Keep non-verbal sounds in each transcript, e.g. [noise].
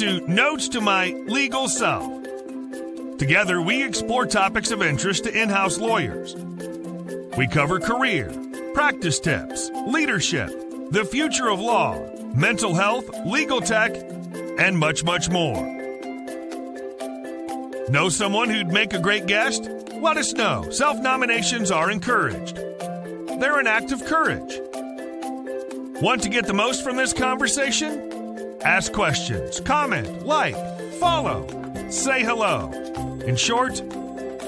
To Notes to My Legal Self. Together, we explore topics of interest to in house lawyers. We cover career, practice tips, leadership, the future of law, mental health, legal tech, and much, much more. Know someone who'd make a great guest? Let us know. Self nominations are encouraged. They're an act of courage. Want to get the most from this conversation? Ask questions, comment, like, follow, say hello. In short,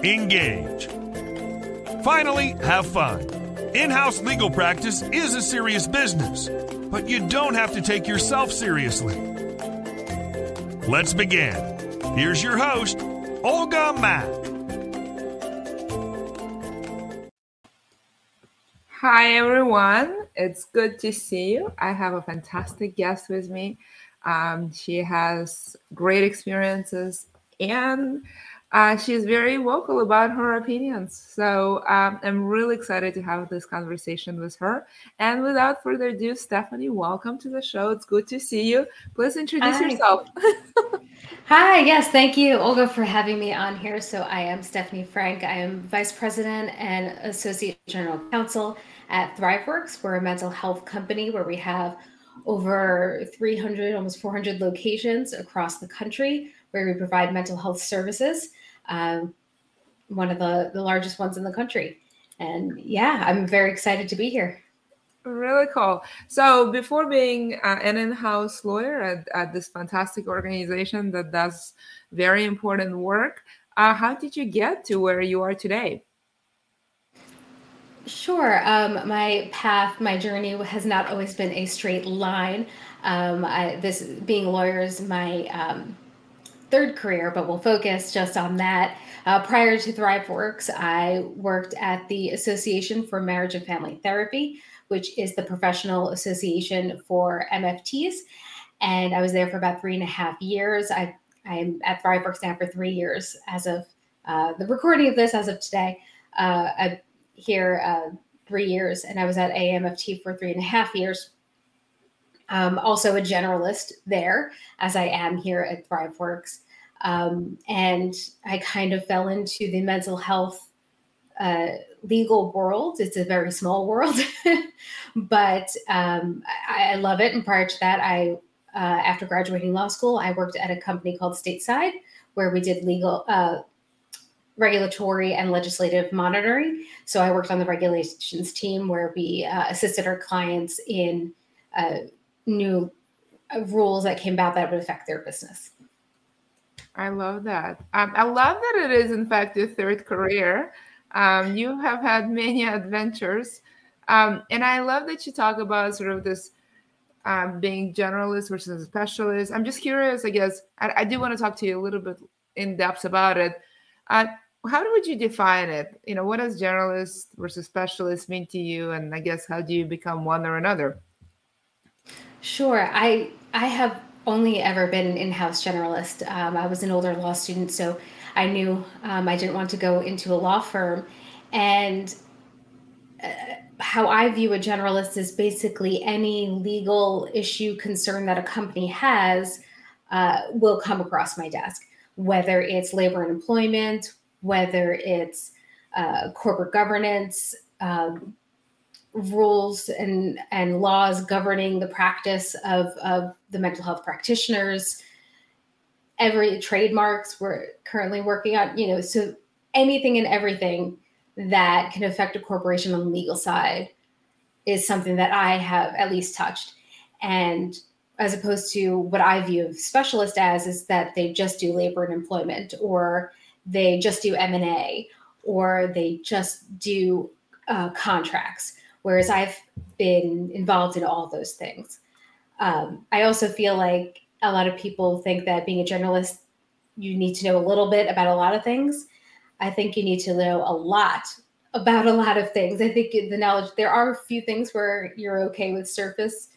engage. Finally, have fun. In house legal practice is a serious business, but you don't have to take yourself seriously. Let's begin. Here's your host, Olga Mack. Hi, everyone. It's good to see you. I have a fantastic guest with me. Um, she has great experiences and uh, she's very vocal about her opinions. So um, I'm really excited to have this conversation with her. And without further ado, Stefanie, welcome to the show. It's good to see you. Please introduce Hi. yourself. [laughs] Hi, yes, thank you, Olga, for having me on here. So I am Stefanie Frank. I am Vice President and Associate General Counsel at ThriveWorks. We're a mental health company where we have over 300, almost 400 locations across the country where we provide mental health services. Um, one of the, the largest ones in the country. And yeah, I'm very excited to be here. Really cool. So, before being uh, an in house lawyer at, at, this fantastic organization that does very important work, uh, how did you get to where you are today? Sure. Um, my path, my journey has not always been a straight line. Um, I, this being lawyers, my um, third career, but we'll focus just on that. Uh, prior to ThriveWorks, I worked at the Association for Marriage and Family Therapy, which is the professional association for MFTs. And I was there for about three and a half years. I, I'm at ThriveWorks now for three years as of uh, the recording of this, as of today. Uh, I, here uh, three years, and I was at AMFT for three and a half years. Um, also a generalist there, as I am here at ThriveWorks. Um, and I kind of fell into the mental health uh, legal world. It's a very small world, [laughs] but um, I, I, love it. And prior to that, I, uh, after graduating law school, I worked at a company called Stateside, where we did legal, uh, regulatory and legislative monitoring. So I worked on the regulations team where we uh, assisted our clients in uh, new uh, rules that came about that would affect their business. I love that. Um, I love that it is, in fact, your third career. Um, you have had many adventures. Um, and I love that you talk about sort of this um, being generalist versus specialist. I'm just curious, I guess. I, I do want to talk to you a little bit in depth about it. Uh, how would you define it? You know, what does generalist versus specialist mean to you? And I guess how do you become one or another? Sure. I I have only ever been an in-house generalist. Um, I was an older law student, so I knew um, I didn't want to go into a law firm. And uh, how I view a generalist is basically any legal issue concern that a company has uh, will come across my desk, whether it's labor and employment, whether it's uh, corporate governance, um, rules and, and laws governing the practice of, of the mental health practitioners, every trademarks we're currently working on, you know, so anything and everything that can affect a corporation on the legal side is something that I have at least touched. And as opposed to what I view specialist as is that they just do labor and employment or they just do m&a or they just do uh, contracts whereas i've been involved in all those things. Um, i also feel like a lot of people think that being a journalist you need to know a little bit about a lot of things. I think you need to know a lot about a lot of things. I think the knowledge there are a few things where you're okay with surface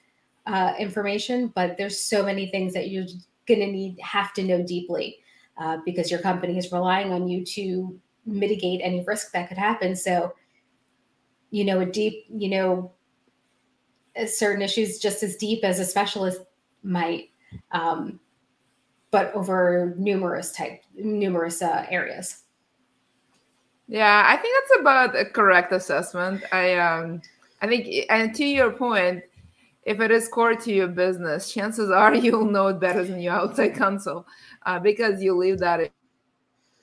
uh, information but there's so many things that you're going to need have to know deeply uh, because your company is relying on you to mitigate any risk that could happen. So, you know, a deep, you know, certain issues just as deep as a specialist might. Um, but over numerous type numerous uh, areas. Yeah, I think that's about a correct assessment. I um I think and to your point, if it is core to your business, chances are [laughs] you'll know it better than your outside counsel uh, because you live that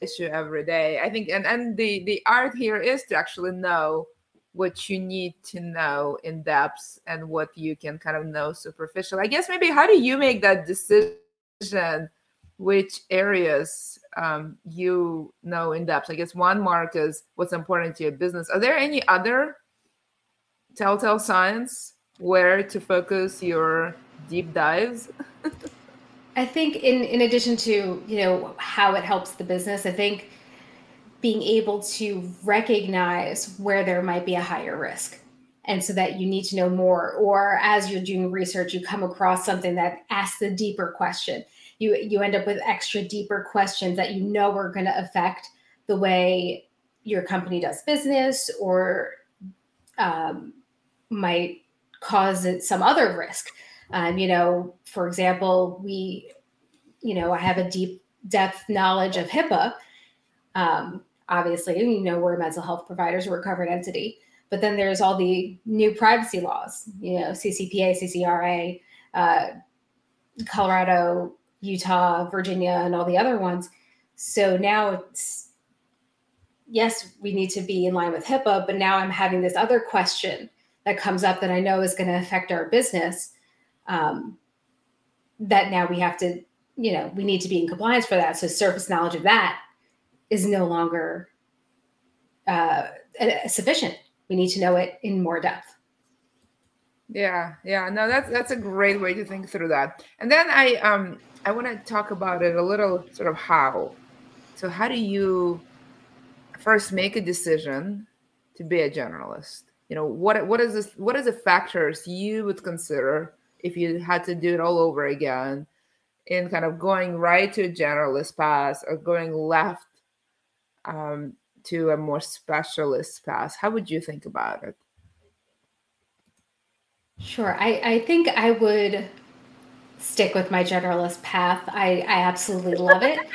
issue every day. I think, and and the the art here is to actually know what you need to know in depth and what you can kind of know superficial. I guess maybe how do you make that decision? Which areas um, you know in depth? I guess one mark is what's important to your business. Are there any other telltale signs where to focus your deep dives? [laughs] I think in in addition to, you know, how it helps the business, I think being able to recognize where there might be a higher risk. And so that you need to know more or as you're doing research you come across something that asks a deeper question. You you end up with extra deeper questions that you know are going to affect the way your company does business or um, might cause it some other risk. Um, you know, for example, we, you know, I have a deep depth knowledge of HIPAA. Um, obviously, you know, we're mental health providers, we're a covered entity. But then there's all the new privacy laws, you know, CCPA, CCRA, uh, Colorado, Utah, Virginia, and all the other ones. So now it's, yes, we need to be in line with HIPAA, but now I'm having this other question that comes up that I know is going to affect our business, um, that now we have to, you know, we need to be in compliance for that. So surface knowledge of that is no longer uh, sufficient. We need to know it in more depth. Yeah, yeah, no, that's that's a great way to think through that. And then I um I want to talk about it a little sort of how. So how do you first make a decision to be a generalist? You know what what is this what is the factors you would consider if you had to do it all over again in kind of going right to a generalist path or going left um, to a more specialist path how would you think about it? Sure. I i think i would stick with my generalist path. I i absolutely love it. [laughs]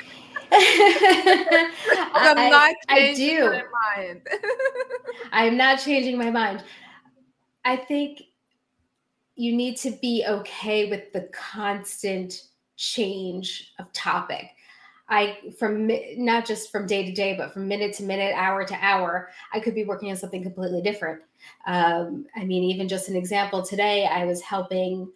[laughs] I'm not I do. [laughs] mind. I'm not changing my mind. I think you need to be okay with the constant change of topic. I from not just from day to day, but from minute to minute, hour to hour, I could be working on something completely different. Um, I mean, even just an example today, I was helping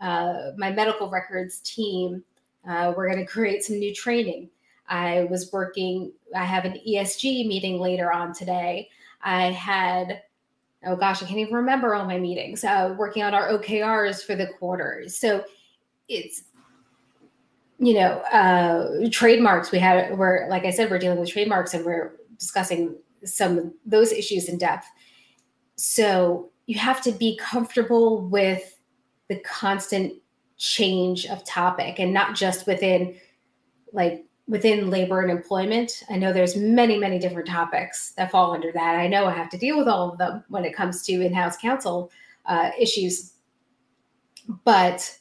uh, my medical records team. Uh, we're going to create some new training. I was working, I have an ESG meeting later on today. I had, oh gosh, I can't even remember all my meetings, uh, working on our OKRs for the quarter. So it's, you know, uh, trademarks. We had, we're, like I said, we're dealing with trademarks and we're discussing some of those issues in depth. So you have to be comfortable with the constant change of topic and not just within like within labor and employment i know there's many many different topics that fall under that. I know i have to deal with all of them when it comes to in-house counsel uh, issues. But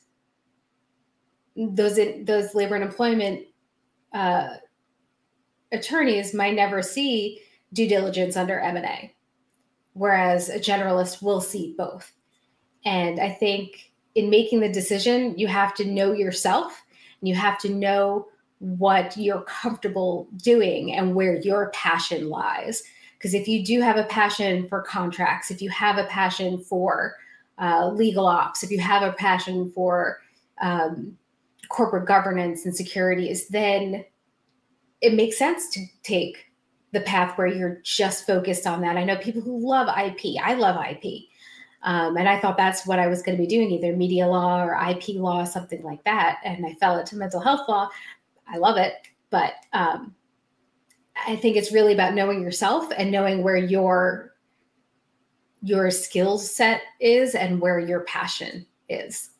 those those labor and employment uh, attorneys might never see due diligence under m&a whereas a generalist will see both. And i think in making the decision you have to know yourself and you have to know what you're comfortable doing and where your passion lies. Because if you do have a passion for contracts, if you have a passion for uh, legal ops, if you have a passion for um, corporate governance and securities, then it makes sense to take the path where you're just focused on that. I know people who love IP. I love IP. Um, and I thought that's what I was going to be doing, either media law or IP law, something like that. And I fell into mental health law I love it. But um, I think it's really about knowing yourself and knowing where your your skill set is and where your passion is.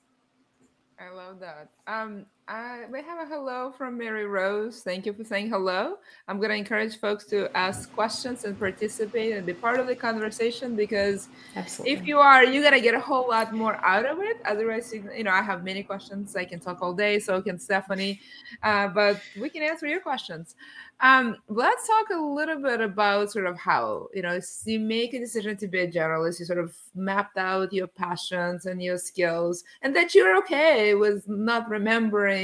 I love that. Um, Uh, we have a hello from Mary Rose. Thank you for saying hello. I'm going to encourage folks to ask questions and participate and be part of the conversation because Absolutely. if you are, you're going to get a whole lot more out of it. Otherwise, you know, I have many questions. I can talk all day, so can Stefanie, uh, but we can answer your questions. Um, let's talk a little bit about sort of how, you know, you make a decision to be a generalist, you sort of mapped out your passions and your skills, and that you're okay with not remembering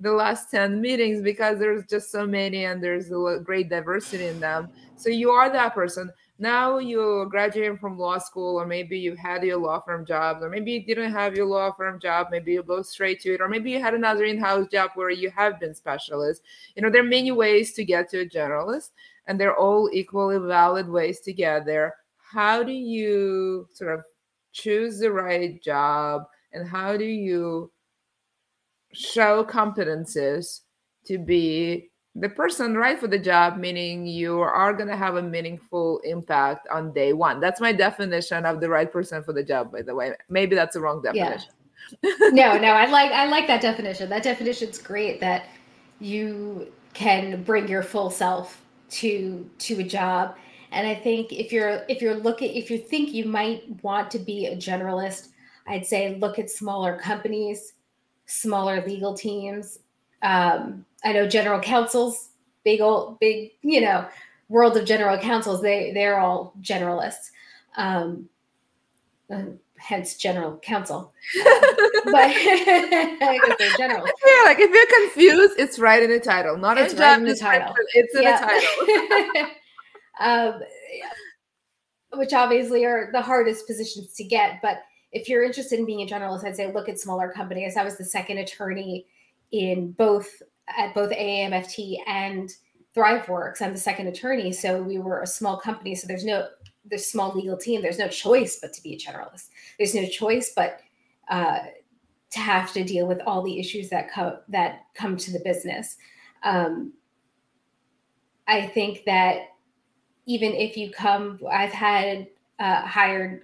the last 10 meetings because there's just so many and there's a great diversity in them. So you are that person. Now you graduated from law school or maybe you had your law firm job or maybe you didn't have your law firm job maybe you go straight to it or maybe you had another in-house job where you have been specialist. You know there are many ways to get to a generalist and they're all equally valid ways to get there. How do you sort of choose the right job and how do you show competences to be the person right for the job meaning you are going to have a meaningful impact on day one. That's my definition of the right person for the job by the way. Maybe that's the wrong definition. Yeah. [laughs] no no i like i like that definition. That definition's great that you can bring your full self to to a job. And i think if you're if you're looking if you think you might want to be a generalist i'd say look at smaller companies smaller legal teams um, I know general counsels, big old, big, you know, world of general counsels. They they're all generalists, um, uh, hence general counsel. [laughs] but [laughs] they're general. [laughs] Yeah, like if you're confused, it's right in the title, not it's right in the title. It's in yeah. the title. um, which obviously are the hardest positions to get, but if you're interested in being a generalist, I'd say look at smaller companies. I was the second attorney in both at both AAMFT and ThriveWorks. I'm the second attorney, so we were a small company. So there's no there's small legal team. There's no choice but to be a generalist. There's no choice but uh, to have to deal with all the issues that come that come to the business. Um, I think that even if you come, I've had uh, hired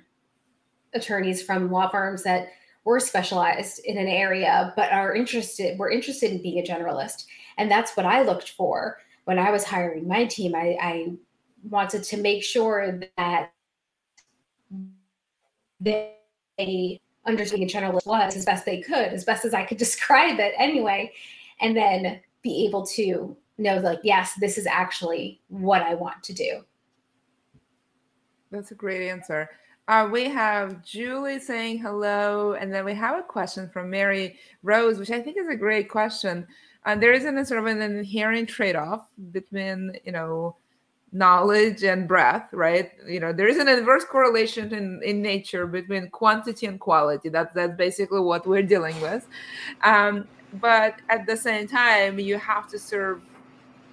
attorneys from law firms that we're specialized in an area but are interested we're interested in being a generalist. And that's what i looked for when i was hiring my team. I, I wanted to make sure that they understood a generalist was as best they could as best as i could [laughs] describe it anyway and then be able to know like yes this is actually what i want to do. That's a great answer uh, we have Julie saying hello, and then we have a question from Mary Rose, which I think is a great question. And uh, there isn't a sort of an inherent trade-off between, you know, knowledge and breadth, right? You know, there is an inverse correlation in, in nature between quantity and quality. That's that's basically what we're dealing with. Um, but at the same time, you have to serve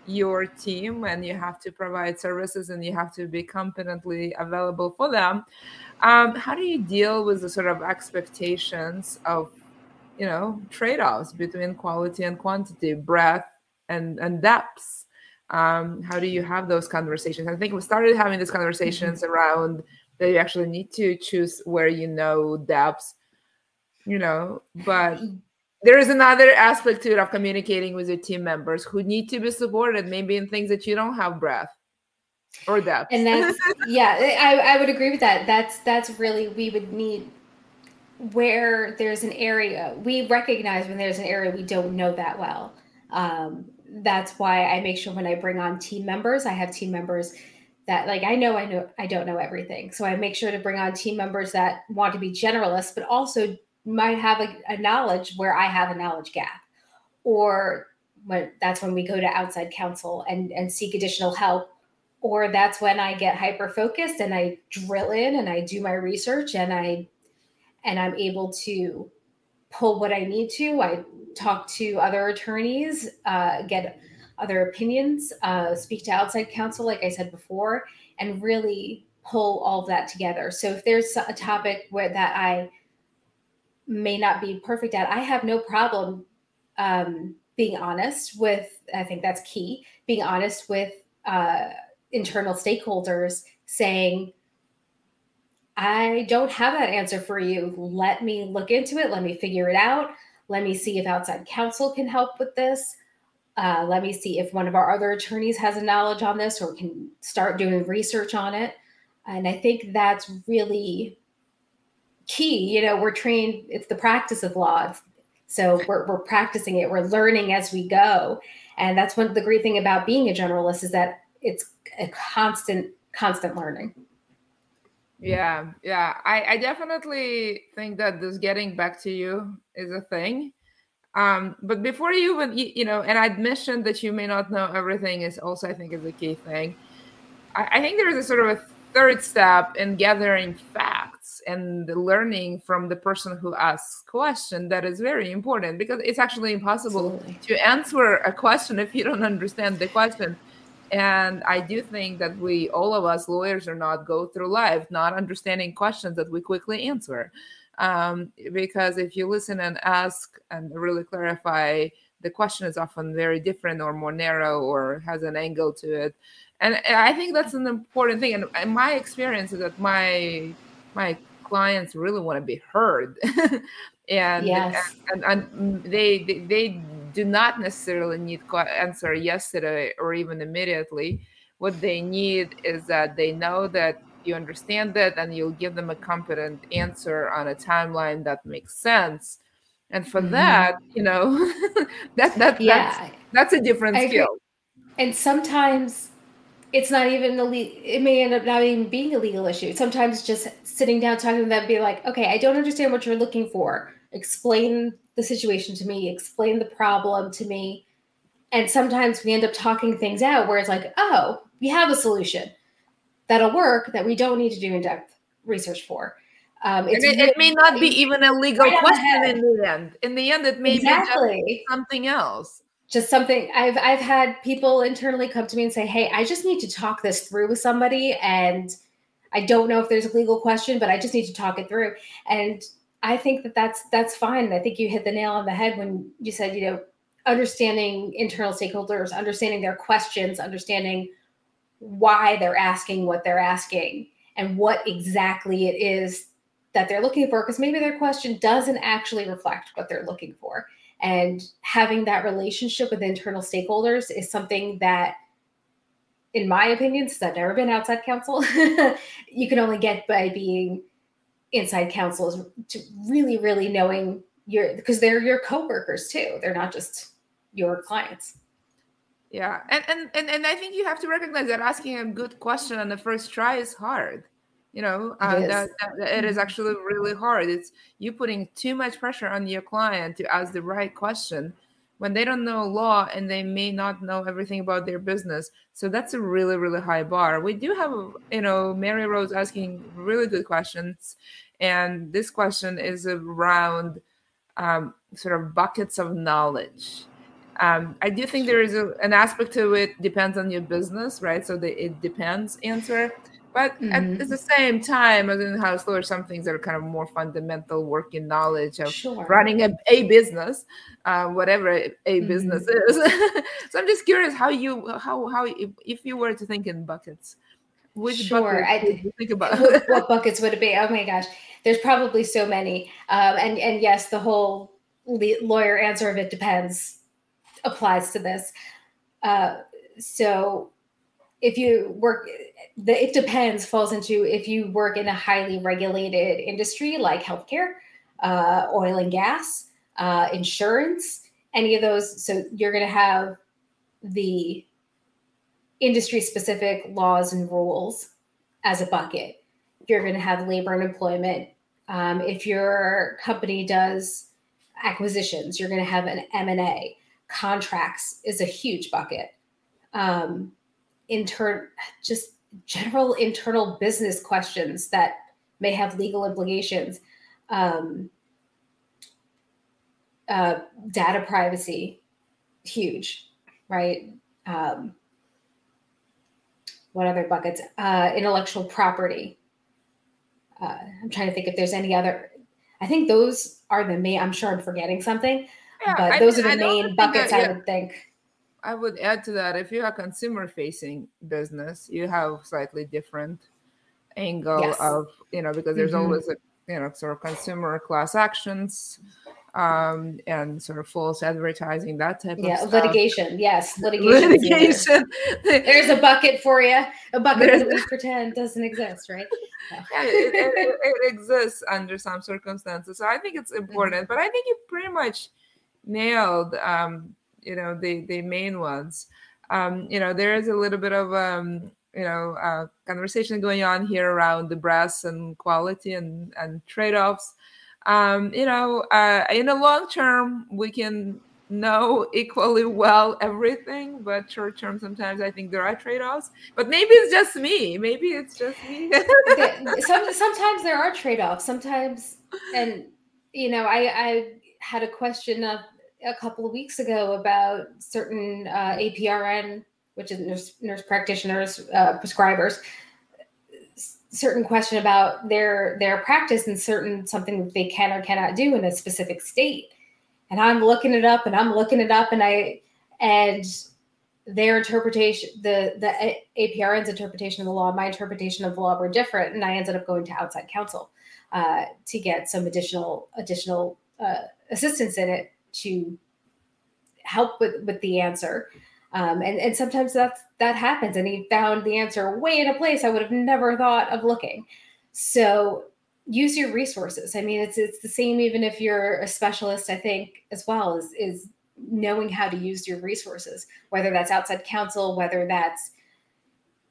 your team and you have to provide services and you have to be competently available for them um, how do you deal with the sort of expectations of you know trade-offs between quality and quantity breadth and and depths? Um, how do you have those conversations? I think we started having these conversations mm-hmm. around that you actually need to choose where you know depths you know but there is another aspect to it of communicating with your team members who need to be supported maybe in things that you don't have breath or depth. And that's [laughs] yeah I, I would agree with that. That's that's really we would need where there's an area we recognize when there's an area we don't know that well. Um, that's why i make sure when i bring on team members i have team members that like i know i know i don't know everything. So i make sure to bring on team members that want to be generalists but also might have a, a knowledge where I have a knowledge gap, or when that's when we go to outside counsel and and seek additional help, or that's when I get hyper focused and I drill in and I do my research and I and I'm able to pull what I need to. I talk to other attorneys, uh, get other opinions, uh, speak to outside counsel, like I said before, and really pull all of that together. So if there's a topic where that I may not be perfect at, I have no problem um, being honest with, I think that's key, being honest with uh, internal stakeholders saying, I don't have that answer for you. Let me look into it. Let me figure it out. let me see if outside counsel can help with this. Uh, let me see if one of our other attorneys has a knowledge on this or can start doing research on it. And I think that's really key. You know, we're trained, it's the practice of law. So we're, we're practicing it, we're learning as we go. And that's one of the great thing about being a generalist is that it's a constant, constant learning. Yeah, yeah. I, I definitely think that this getting back to you is a thing. Um, but before you even, you, know, and I admission that you may not know everything is also, I think, is a key thing. I, I think there is a sort of a third step in gathering facts and learning from the person who asks question that is very important because it's actually impossible Absolutely. to answer a question if you don't understand the question. And i do think that we all of us lawyers are not go through life not understanding questions that we quickly answer. Um, because if you listen and ask and really clarify the question is often very different or more narrow or has an angle to it. And i think that's an important thing. And my experience is that my my clients really want to be heard [laughs] and, yes. and, and they, they they do not necessarily need an answer yesterday or even immediately what they need is that they know that you understand that and you'll give them a competent answer on a timeline that makes sense and for mm-hmm. that you know [laughs] that that yeah. that's, that's a different I skill agree. and sometimes it's not even a le- it may end up not even being a legal issue. Sometimes just sitting down talking to them be like okay i don't understand what you're looking for. Explain the situation to me. Explain the problem to me. And sometimes we end up talking things out where it's like oh we have a solution that'll work that we don't need to do in-depth research for. Um, it, really, it, may not be even a legal question in the end. In the end it may exactly. be something else just something I've I've had people internally come to me and say, "Hey, I just need to talk this through with somebody and I don't know if there's a legal question, but I just need to talk it through." And I think that that's that's fine. I think you hit the nail on the head when you said, you know, understanding internal stakeholders, understanding their questions, understanding why they're asking what they're asking and what exactly it is that they're looking for because maybe their question doesn't actually reflect what they're looking for and having that relationship with internal stakeholders is something that, in my opinion, since I've never been outside counsel, [laughs] you can only get by being inside counsel is to really, really knowing your because they're your coworkers too. They're not just your clients. Yeah. And, and and and I think you have to recognize that asking a good question on the first try is hard you know uh, it, that, that, it is mm-hmm. actually really hard it's you putting too much pressure on your client to ask the right question when they don't know law and they may not know everything about their business so that's a really really high bar we do have you know mary rose asking really good questions and this question is around um, sort of buckets of knowledge um, I do think there is a, an aspect to it depends on your business, right? So the it depends answer. But mm-hmm. at the same time, as in house law, some things that are kind of more fundamental working knowledge of sure. running a, a business, uh, whatever a, a mm-hmm. business is. [laughs] so I'm just curious how you how how if, if you were to think in buckets, which sure. buckets I, think about? what [laughs] buckets would it be? Oh my gosh, there's probably so many. Um, and and yes, the whole lawyer answer of it depends applies to this. Uh, so if you work the it depends falls into if you work in a highly regulated industry like healthcare uh, oil and gas uh, insurance any of those so you're going to have the industry specific laws and rules as a bucket. You're going to have labor and employment. Um, if your company does acquisitions you're going to have an m&a contracts is a huge bucket. Um, intern just general internal business questions that may have legal implications. Um, uh, data privacy huge right? Um, what other buckets? Uh, intellectual property. Uh, i'm trying to think if there's any other i think those are the main i'm sure i'm forgetting something yeah, but I those are the main buckets that, yeah. i would think I would add to that if you're a consumer facing business, you have slightly different angle yes. of, you know, because there's mm-hmm. always a, you know, sort of consumer class actions. um, and sort of false advertising, that type yeah, of litigation. Yes, litigation. litigation. [laughs] There's a bucket for you. A bucket that we pretend doesn't exist, right? Yeah, it, it, it, exists under some circumstances. So I think it's mm-hmm. important. Mm-hmm. But I think you pretty much nailed, um, you know, the the main ones. Um, you know, there is a little bit of um, you know uh, conversation going on here around the brass and quality and and trade-offs um, you know, uh, in the long term, we can know equally well everything, but short term, sometimes I think there are trade offs. But maybe it's just me. Maybe it's just me. [laughs] [laughs] Some, sometimes there are trade offs. Sometimes, and you know, I, I had a question of a couple of weeks ago about certain uh, APRN, which is nurse, nurse practitioners, uh, prescribers certain question about their their practice and certain something that they can or cannot do in a specific state. And i'm looking it up and i'm looking it up and i and their interpretation the the aprn's interpretation of the law my interpretation of the law were different and i ended up going to outside counsel uh, to get some additional additional uh, assistance in it to help with with the answer um, and, and sometimes that's that happens. And he found the answer way in a place I would have never thought of looking. So use your resources. I mean, it's it's the same even if you're a specialist, I think, as well, is is knowing how to use your resources, whether that's outside counsel, whether that's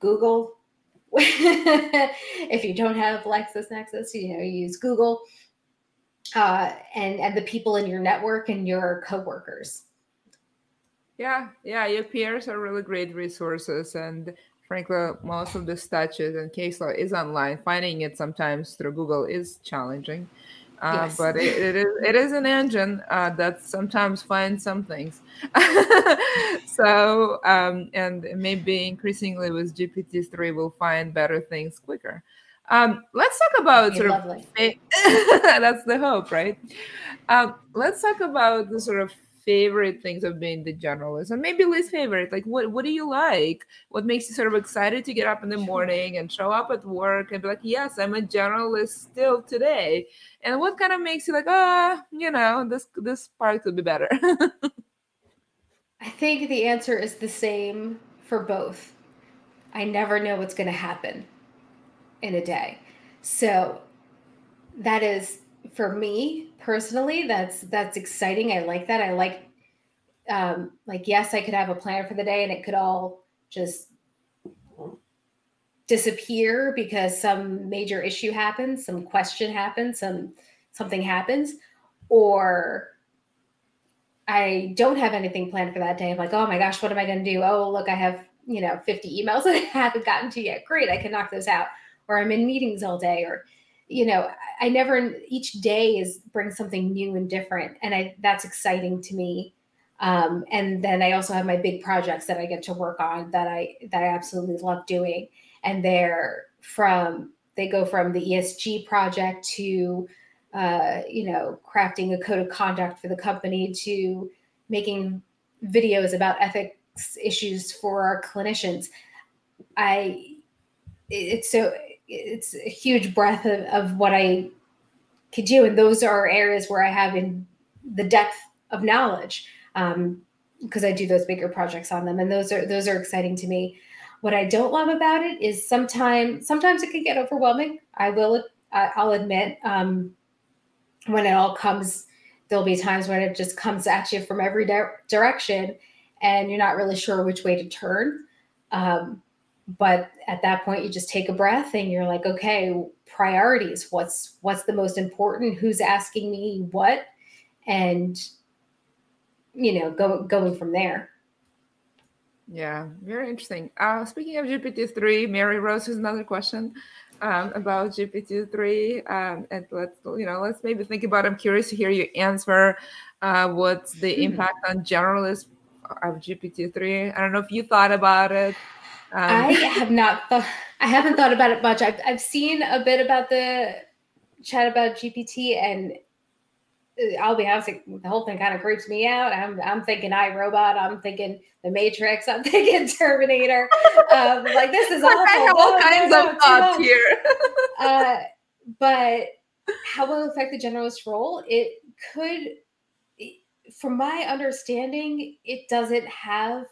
Google. [laughs] if you don't have LexisNexis, you know, use Google. Uh, and and the people in your network and your coworkers yeah, yeah, your peers are really great resources, and frankly, most of the statutes and case law is online. Finding it sometimes through Google is challenging, uh, yes. but it, it is it is an engine uh, that sometimes finds some things. [laughs] so, um, and maybe increasingly with GPT three, we'll find better things quicker. Um, let's talk about sort lovely. of [laughs] that's the hope, right? Um, let's talk about the sort of favorite things of being the generalist and maybe least favorite like what what do you like? What makes you sort of excited to get up in the morning and show up at work and be like yes i'm a generalist still today and what kind of makes you like ah oh, you know this this part could be better? I think the answer is the same for both. I never know what's going to happen in a day. So that is for me personally that's that's exciting. I like that. I like um like yes i could have a plan for the day and it could all just disappear because some major issue happens some question happens some something happens or i don't have anything planned for that day. I'm like oh my gosh what am i going to do? Oh look i have you know 50 emails [laughs] that i haven't gotten to yet. Great i can knock those out or i'm in meetings all day or you know i never each day is brings something new and different and i that's exciting to me. Um, and then i also have my big projects that i get to work on that i that i absolutely love doing. And they're from they go from the esg project to uh, you know crafting a code of conduct for the company to making videos about ethics issues for our clinicians. I it's so it's a huge breadth of, of what I could do. And those are areas where I have in the depth of knowledge um, because I do those bigger projects on them. And those are those are exciting to me. What I don't love about it is sometimes sometimes it can get overwhelming. I will I'll admit um, when it all comes, there'll be times when it just comes at you from every di- direction, and you're not really sure which way to turn. Um, but at that point you just take a breath and you're like okay priorities. What's what's the most important? Who's asking me what? And you know go going from there. Yeah very interesting. Uh speaking of gpt-3 mary rose has another question um, about gpt-3 um, and let's you know let's maybe think about i'm curious to hear your answer uh, what's the hmm. impact on generalists of gpt-3 i don't know if you thought about it um, I have not thought. I haven't thought about it much. I've I've seen a bit about the chat about GPT, and uh, I'll be honest, the whole thing kind of creeps me out. I'm I'm thinking iRobot. I'm thinking The Matrix. I'm [laughs] thinking Terminator. Um, like this is [laughs] awful. all kinds of thoughts here. [laughs] uh, but how will it affect the generalist role? It could from my understanding, it doesn't have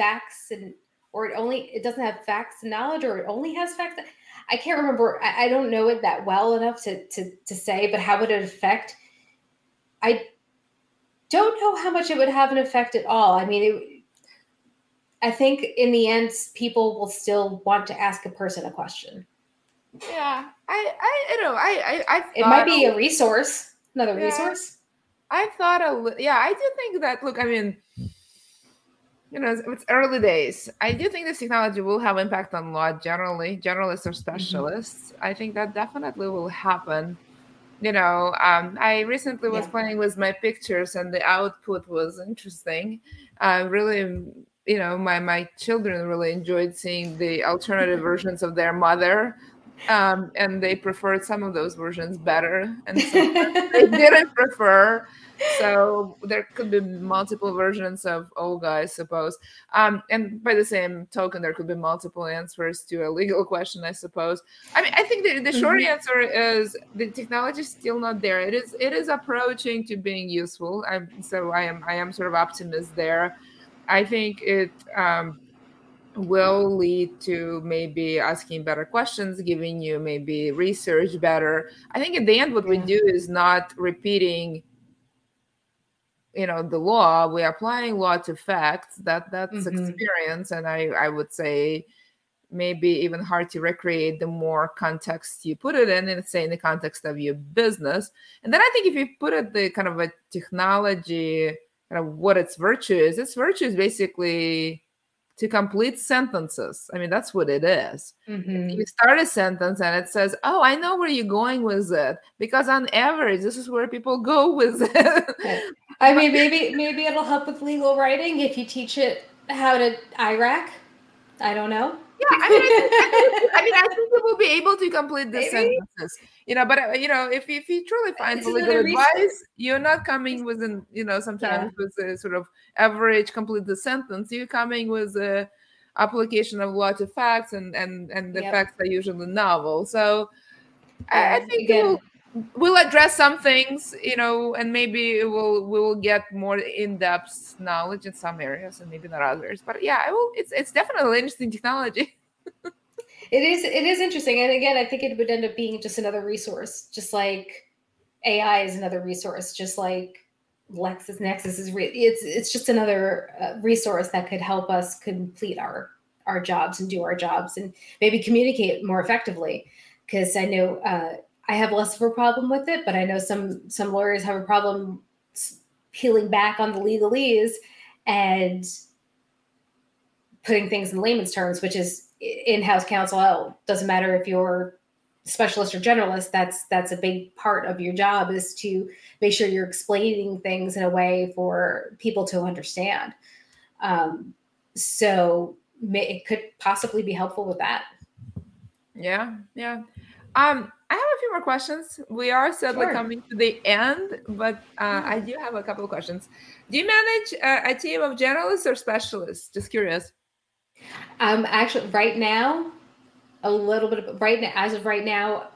facts and or it only it doesn't have facts and knowledge or it only has facts i can't remember I, I, don't know it that well enough to, to to say but how would it affect? I don't know how much it would have an effect at all. I mean it, i think in the end people will still want to ask a person a question. Yeah i i you know i i, I it might be a resource another yeah, resource. I thought a yeah i do think that look i mean you know, it's early days. I do think this technology will have impact on law generally, generalists or mm-hmm. specialists. Mm-hmm. I think that definitely will happen. You know, um, I recently was yeah. playing with my pictures, and the output was interesting. Uh, really, you know, my my children really enjoyed seeing the alternative [laughs] versions of their mother um, and they preferred some of those versions better, and so [laughs] they didn't prefer. So there could be multiple versions of Olga, I suppose. Um, and by the same token, there could be multiple answers to a legal [laughs] question, I suppose. I mean, I think the, the short mm-hmm. answer is the technology is still not there. It is it is approaching to being useful. I'm, so I am I am sort of optimist there. I think it. Um, will lead to maybe asking better questions, giving you maybe research better. I think at the end, what yeah. we do is not repeating, you know, the law. We're applying law to facts. That that's mm-hmm. experience, and I I would say maybe even hard to recreate the more context you put it in and say in the context of your business and then i think if you put it the kind of a technology kind of what its virtue is its virtue is basically to complete sentences. I mean, that's what it is. Mm-hmm. You start a sentence and it says, Oh, I know where you're going with it. Because on average, this is where people go [laughs] with it. I mean, maybe maybe it'll help with legal writing if you teach it how to IRAC. I don't know. Yeah, I mean, I, [laughs] I, mean, I think it will be able to complete the sentences. You know, but uh, you know, if if you truly find legal advice, you're not coming with an you know sometimes yeah. with a sort of average complete the sentence. You're coming with a application of lot of facts, and and and the yep. facts are usually novel. So I, I think Again, we'll, address some things, you know, and maybe we'll we will get more in depth knowledge in some areas, and maybe not others. But yeah, I will. It's it's definitely interesting technology. [laughs] it is it is interesting, and again, I think it would end up being just another resource, just like AI is another resource, just like Lexis LexisNexis is re- it's it's just another uh, resource that could help us complete our our jobs and do our jobs and maybe communicate more effectively because I know uh, I have less of a problem with it, but I know some some lawyers have a problem peeling back on the legalese and putting things in layman's terms, which is in-house counsel. Doesn't matter if you're specialist or generalist that's that's a big part of your job is to make sure you're explaining things in a way for people to understand um, so it could possibly be helpful with that yeah yeah um i have a few more questions we are sadly sure. coming to the end but uh, i do have a couple of questions do you manage uh, a team of generalists or specialists just curious um actually right now a little bit of right now, as of right now,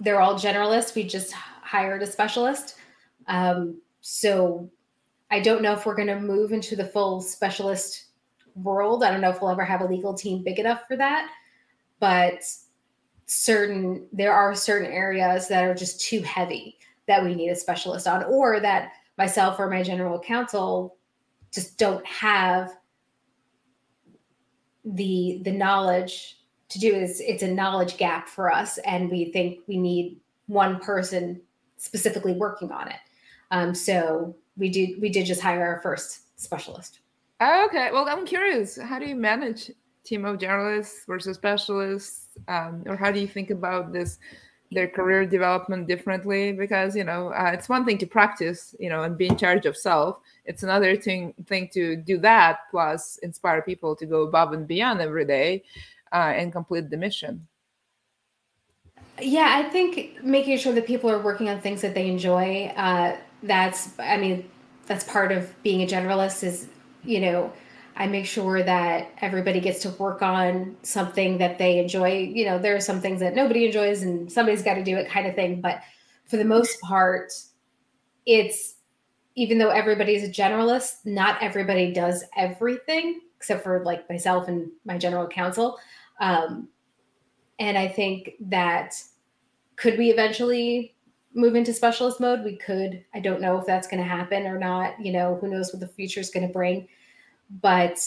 they're all generalists. We just hired a specialist. Um, so I don't know if we're going to move into the full specialist world. I don't know if we'll ever have a legal team big enough for that, but certain there are certain areas that are just too heavy that we need a specialist on or that myself or my general counsel just don't have the the knowledge to do. Is it's a knowledge gap for us and we think we need one person specifically working on it. Um, so we did we did just hire our first specialist. Okay well i'm curious how do you manage team of generalists versus specialists um, or how do you think about this their career development differently because you know uh, it's one thing to practice you know and be in charge of self it's another thing thing to do that plus inspire people to go above and beyond every day uh, and complete the mission. Yeah, I think making sure that people are working on things that they enjoy. Uh, that's, I mean, that's part of being a generalist. Is you know, I make sure that everybody gets to work on something that they enjoy. You know, there are some things that nobody enjoys, and somebody's got to do it, kind of thing. But for the most part, it's even though everybody's a generalist, not everybody does everything except for like myself and my general counsel. Um, and I think that could we eventually move into specialist mode? We could. I don't know if that's going to happen or not. You know, who knows what the future is going to bring. But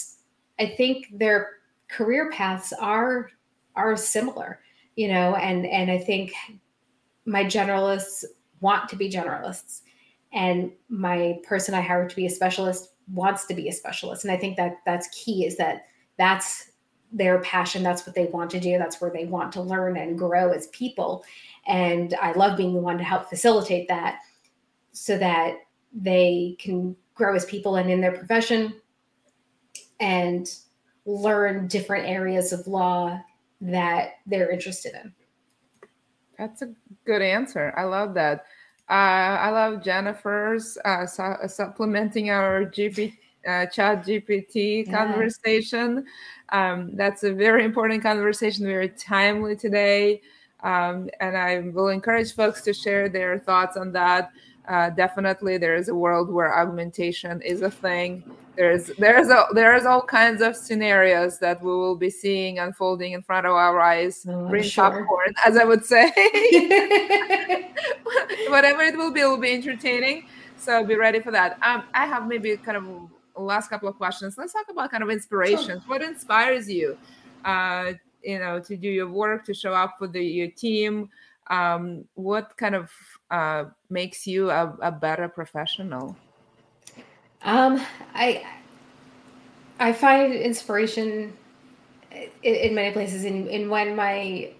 I think their career paths are are similar, you know, and and I think my generalists want to be generalists and my person I hired to be a specialist wants to be a specialist. And I think that that's key is that that's their passion. That's what they want to do. That's where they want to learn and grow as people. And I love being the one to help facilitate that so that they can grow as people and in their profession and learn different areas of law that they're interested in. That's a good answer. I love that. Uh, I love Jennifer's uh, su- supplementing our GP, uh, chat GPT yeah. conversation. Um, that's a very important conversation, very timely today. Um, and I will encourage folks to share their thoughts on that. Uh, definitely, there is a world where augmentation is a thing. There's there's a, there's all kinds of scenarios that we will be seeing unfolding in front of our eyes. Oh, Bring sure. popcorn, as I would say. [laughs] Whatever it will be, will be entertaining. So be ready for that. Um, I have maybe kind of last couple of questions. Let's talk about kind of inspirations. Sure. What inspires you? Uh, you know, to do your work, to show up for the your team. Um, what kind of uh, makes you a, a better professional? Um, I I find inspiration in, in many places. In in when my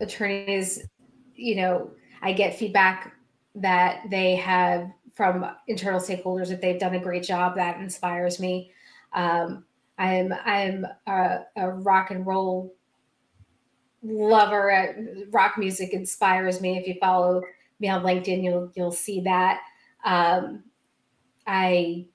attorneys, you know, I get feedback that they have from internal stakeholders that they've done a great job. That inspires me. Um, I'm I'm a, a rock and roll lover. Rock music inspires me. If you follow me on LinkedIn, you'll you'll see that. Um, I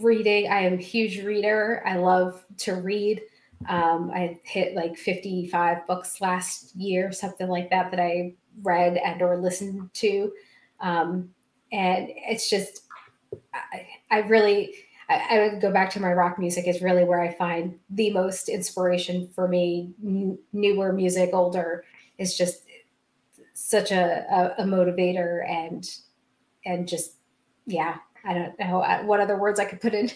reading. I am a huge reader. I love to read. Um, I hit like 55 books last year, something like that, that I read and or listened to. Um, and it's just, I, I really, I, I, would go back to my rock music is really where I find the most inspiration for me. N- newer music, older is just such a, a, a motivator and, and just, yeah, I don't know uh, what other words I could put in. [laughs]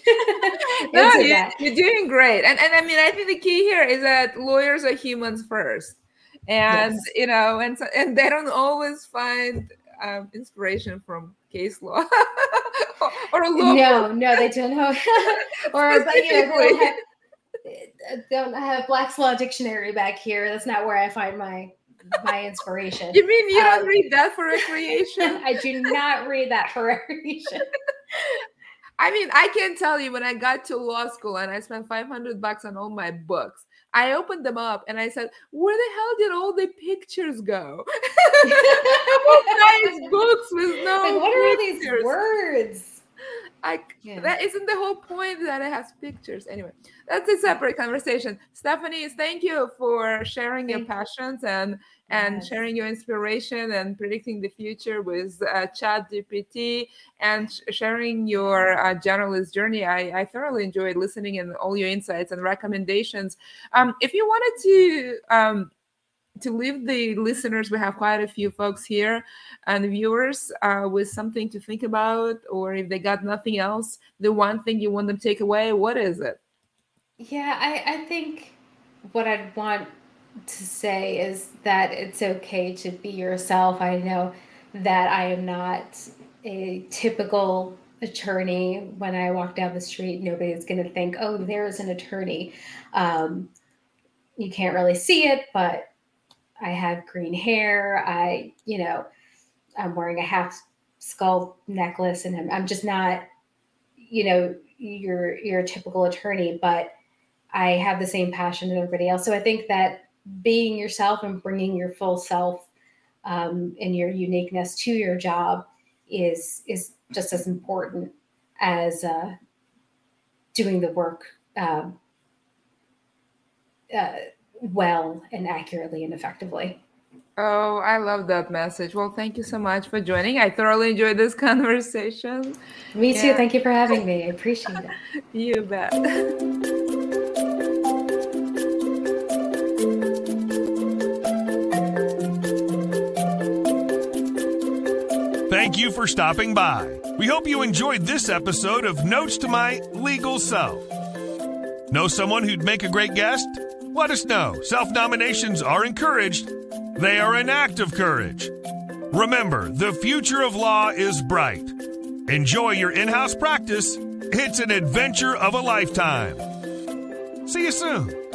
[laughs] no, you, are doing great. And and I mean, I think the key here is that lawyers are humans first, and yes. you know, and and they don't always find um, inspiration from case law [laughs] or, or law. No, no, they don't know. or but, you know, they don't have, don't have Black's Law Dictionary back here. That's not where I find my my inspiration. You mean you don't um, read that for recreation? I do not read that for recreation. I mean, I can tell you when I got to law school and I spent 500 bucks on all my books, I opened them up and I said, Where the hell did all the pictures go? [laughs] nice books with no. Like, what are all these words? Like yeah. that isn't the whole point that it has pictures. Anyway, that's a separate conversation. Stefanie, thank you for sharing thank your passions and and yes. sharing your inspiration and predicting the future with uh, Chat GPT and sh- sharing your uh, generalist journey. I, I, thoroughly enjoyed listening and all your insights and recommendations. Um, if you wanted to um, to leave the listeners, we have quite a few folks here and viewers uh, with something to think about, or if they got nothing else, the one thing you want them to take away, what is it? Yeah, I, I think what I'd want to say is that it's okay to be yourself. I know that I am not a typical attorney. When I walk down the street, nobody's going to think, oh, there's an attorney. Um, you can't really see it, but I have green hair. I, you know, I'm wearing a half skull necklace and I'm, I'm just not, you know, your your typical attorney, but I have the same passion as everybody else. So I think that being yourself and bringing your full self um, and your uniqueness to your job is is just as important as uh, doing the work um, uh, well and accurately and effectively. Oh, I love that message. Well, thank you so much for joining. I thoroughly enjoyed this [laughs] conversation. Me too. Yeah. Thank you for having me. I appreciate it. [laughs] you bet. Thank you for stopping by. We hope you enjoyed this episode of Notes to My Legal Self. Know someone who'd make a great guest? Let us know. Self nominations are encouraged they are an act of courage. Remember, the future of law is bright. Enjoy your in house practice. It's an adventure of a lifetime. See you soon.